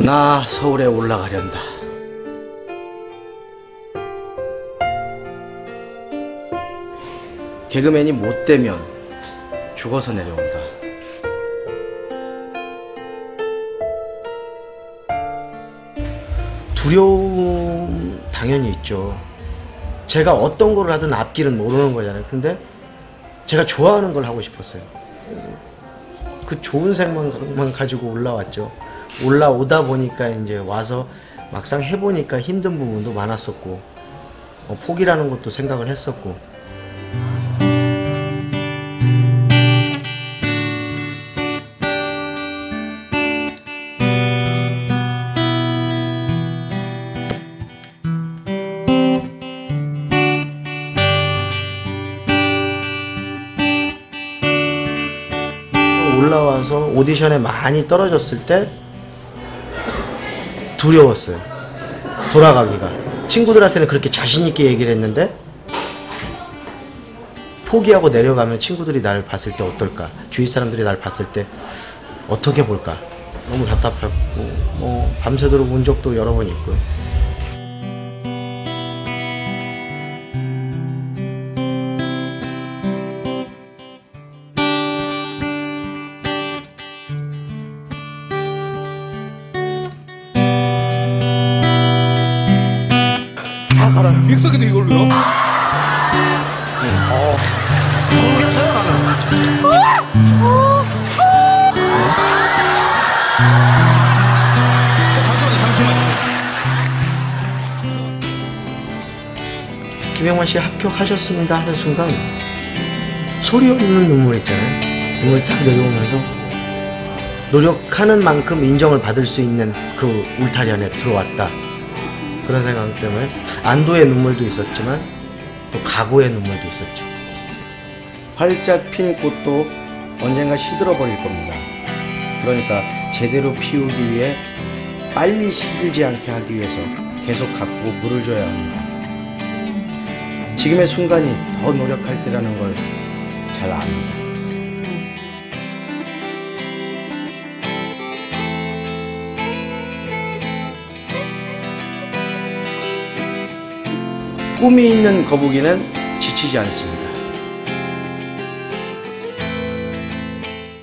나 서울에 올라가련다. 개그맨이 못 되면 죽어서 내려온다. 두려움 당연히 있죠. 제가 어떤 걸 하든 앞길은 모르는 거잖아요. 근데 제가 좋아하는 걸 하고 싶었어요. 그 좋은 생각만 가지고 올라왔죠. 올라오다 보니까 이제 와서 막상 해보니까 힘든 부분도 많았었고 어, 포기라는 것도 생각을 했었고. 올라와서 오디션에 많이 떨어졌을 때 두려웠어요. 돌아가기가. 친구들한테는 그렇게 자신있게 얘기를 했는데 포기하고 내려가면 친구들이 날 봤을 때 어떨까? 주위 사람들이 날 봤을 때 어떻게 볼까? 너무 답답했고, 뭐, 밤새도록 운 적도 여러 번 있고요. 믹서기도 이걸로요? 모르겠어요, 나는. 잠시만요, 잠시만요. 김영만 씨 합격하셨습니다 하는 순간 소리 없는 눈물 있잖아요. 눈물 딱 내려오면서 노력하는 만큼 인정을 받을 수 있는 그 울타리 안에 들어왔다. 그런 생각 때문에 안도의 눈물도 있었지만 또 각오의 눈물도 있었죠. 활짝 핀 꽃도 언젠가 시들어 버릴 겁니다. 그러니까 제대로 피우기 위해 빨리 시들지 않게 하기 위해서 계속 갖고 물을 줘야 합니다. 지금의 순간이 더 노력할 때라는 걸 잘 압니다. 꿈이 있는 거북이는 지치지 않습니다.